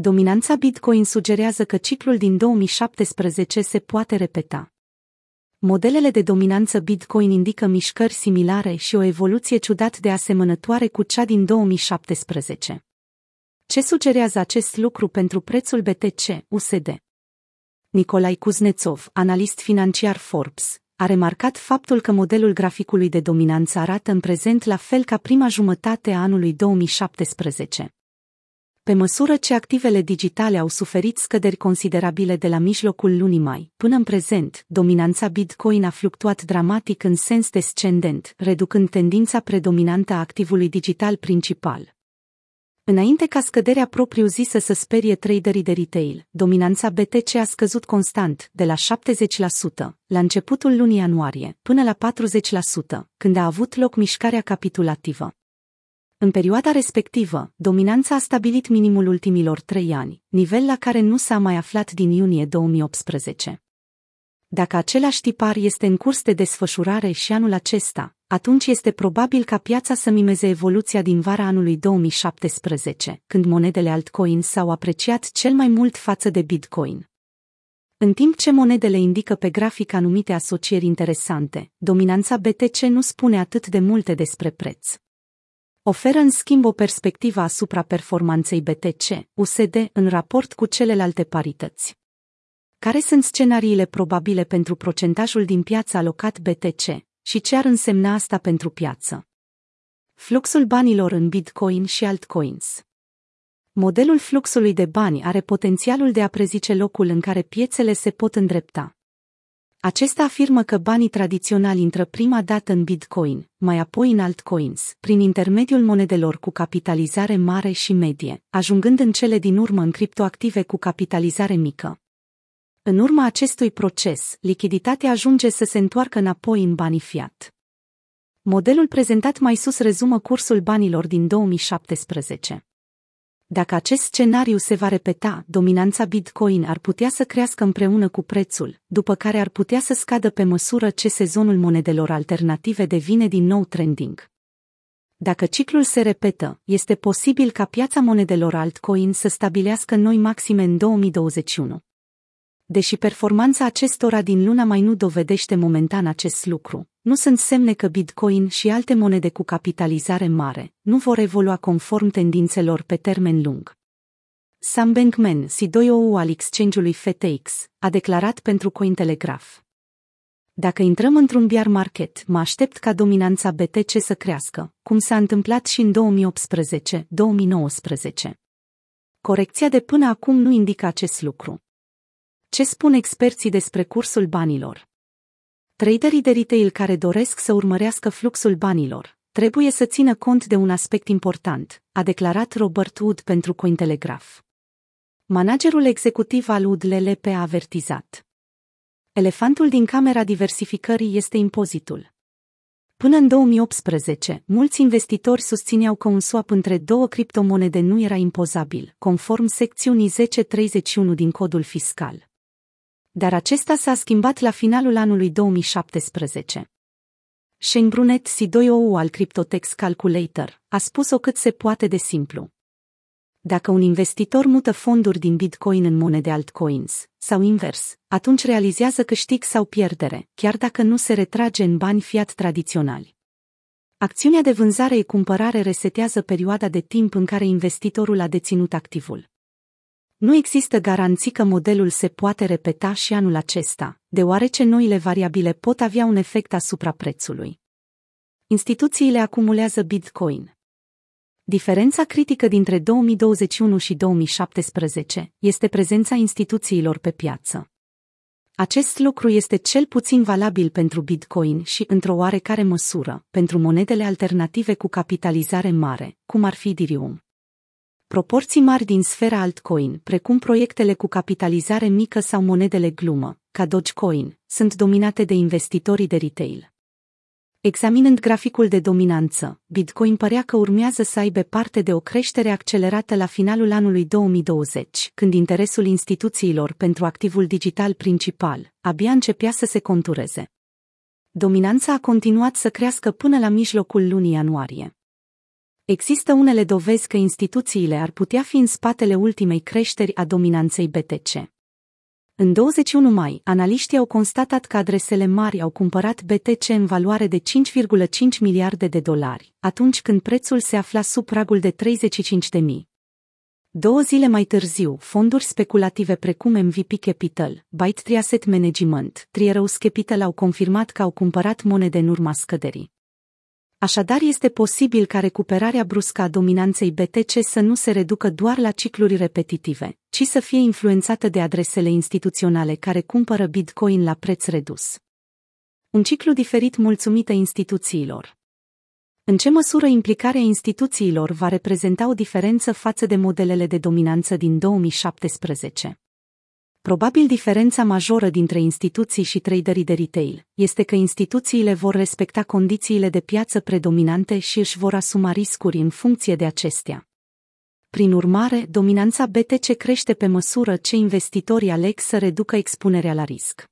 Dominanța Bitcoin sugerează că ciclul din 2017 se poate repeta. Modelele de dominanță Bitcoin indică mișcări similare și o evoluție ciudat de asemănătoare cu cea din 2017. Ce sugerează acest lucru pentru prețul BTC USD? Nicolai Kuznetsov, analist financiar Forbes, a remarcat faptul că modelul graficului de dominanță arată în prezent la fel ca prima jumătate a anului 2017. Pe măsură ce activele digitale au suferit scăderi considerabile de la mijlocul lunii mai, până în prezent, dominanța Bitcoin a fluctuat dramatic în sens descendent, reducând tendința predominantă a activului digital principal. Înainte ca scăderea propriu-zisă să sperie traderii de retail, dominanța BTC a scăzut constant, de la 70% la începutul lunii ianuarie, până la 40%, când a avut loc mișcarea capitulativă. În perioada respectivă, dominanța a stabilit minimul ultimilor trei ani, nivel la care nu s-a mai aflat din iunie 2018. Dacă același tipar este în curs de desfășurare și anul acesta, atunci este probabil ca piața să mimeze evoluția din vara anului 2017, când monedele altcoin s-au apreciat cel mai mult față de Bitcoin. În timp ce monedele indică pe grafic anumite asocieri interesante, dominanța BTC nu spune atât de multe despre preț. Oferă în schimb o perspectivă asupra performanței BTC, USD, în raport cu celelalte parități. Care sunt scenariile probabile pentru procentajul din piață alocat BTC și ce ar însemna asta pentru piață? Fluxul banilor în Bitcoin și altcoins. Modelul fluxului de bani are potențialul de a prezice locul în care piețele se pot îndrepta. Acesta afirmă că banii tradiționali intră prima dată în Bitcoin, mai apoi în altcoins, prin intermediul monedelor cu capitalizare mare și medie, ajungând în cele din urmă în criptoactive cu capitalizare mică. În urma acestui proces, lichiditatea ajunge să se întoarcă înapoi în banii fiat. Modelul prezentat mai sus rezumă cursul banilor din 2017. Dacă acest scenariu se va repeta, dominanța Bitcoin ar putea să crească împreună cu prețul, după care ar putea să scadă pe măsură ce sezonul monedelor alternative devine din nou trending. Dacă ciclul se repetă, este posibil ca piața monedelor altcoin să stabilească noi maxime în 2021 deși performanța acestora din luna mai nu dovedește momentan acest lucru, nu sunt semne că Bitcoin și alte monede cu capitalizare mare nu vor evolua conform tendințelor pe termen lung. Sam Bankman, CDO al exchange-ului FTX, a declarat pentru Cointelegraph. Dacă intrăm într-un bear market, mă aștept ca dominanța BTC să crească, cum s-a întâmplat și în 2018-2019. Corecția de până acum nu indică acest lucru. Ce spun experții despre cursul banilor? Traderii de retail care doresc să urmărească fluxul banilor trebuie să țină cont de un aspect important, a declarat Robert Wood pentru Cointelegraph. Managerul executiv al Wood LLP a avertizat. Elefantul din camera diversificării este impozitul. Până în 2018, mulți investitori susțineau că un swap între două criptomonede nu era impozabil, conform secțiunii 1031 din codul fiscal dar acesta s-a schimbat la finalul anului 2017. Shane Brunet, C2OU al Cryptotex Calculator, a spus-o cât se poate de simplu. Dacă un investitor mută fonduri din Bitcoin în monede altcoins, sau invers, atunci realizează câștig sau pierdere, chiar dacă nu se retrage în bani fiat tradiționali. Acțiunea de vânzare-cumpărare resetează perioada de timp în care investitorul a deținut activul. Nu există garanții că modelul se poate repeta și anul acesta, deoarece noile variabile pot avea un efect asupra prețului. Instituțiile acumulează Bitcoin. Diferența critică dintre 2021 și 2017 este prezența instituțiilor pe piață. Acest lucru este cel puțin valabil pentru Bitcoin și, într-o oarecare măsură, pentru monedele alternative cu capitalizare mare, cum ar fi Ethereum. Proporții mari din sfera altcoin, precum proiectele cu capitalizare mică sau monedele glumă, ca Dogecoin, sunt dominate de investitorii de retail. Examinând graficul de dominanță, Bitcoin părea că urmează să aibă parte de o creștere accelerată la finalul anului 2020, când interesul instituțiilor pentru activul digital principal abia începea să se contureze. Dominanța a continuat să crească până la mijlocul lunii ianuarie. Există unele dovezi că instituțiile ar putea fi în spatele ultimei creșteri a dominanței BTC. În 21 mai, analiștii au constatat că adresele mari au cumpărat BTC în valoare de 5,5 miliarde de dolari, atunci când prețul se afla sub pragul de 35 de mii. Două zile mai târziu, fonduri speculative precum MVP Capital, Byte Asset Management, Trierose Capital au confirmat că au cumpărat monede în urma scăderii. Așadar este posibil ca recuperarea bruscă a dominanței BTC să nu se reducă doar la cicluri repetitive, ci să fie influențată de adresele instituționale care cumpără Bitcoin la preț redus. Un ciclu diferit mulțumită instituțiilor. În ce măsură implicarea instituțiilor va reprezenta o diferență față de modelele de dominanță din 2017? Probabil diferența majoră dintre instituții și traderii de retail este că instituțiile vor respecta condițiile de piață predominante și își vor asuma riscuri în funcție de acestea. Prin urmare, dominanța BTC crește pe măsură ce investitorii aleg să reducă expunerea la risc.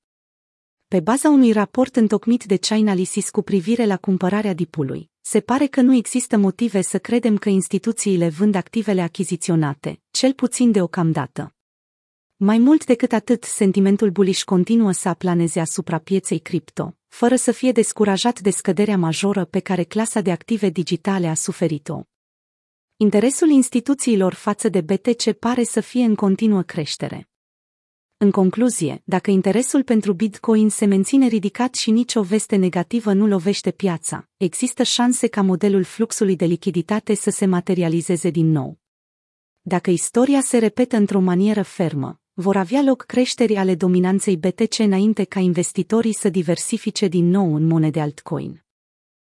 Pe baza unui raport întocmit de Chainalysis cu privire la cumpărarea dipului, se pare că nu există motive să credem că instituțiile vând activele achiziționate, cel puțin deocamdată. Mai mult decât atât, sentimentul bullish continuă să aplaneze asupra pieței cripto, fără să fie descurajat de scăderea majoră pe care clasa de active digitale a suferit-o. Interesul instituțiilor față de BTC pare să fie în continuă creștere. În concluzie, dacă interesul pentru Bitcoin se menține ridicat și nicio veste negativă nu lovește piața, există șanse ca modelul fluxului de lichiditate să se materializeze din nou. Dacă istoria se repetă într-o manieră fermă, vor avea loc creșteri ale dominanței BTC înainte ca investitorii să diversifice din nou în monede altcoin.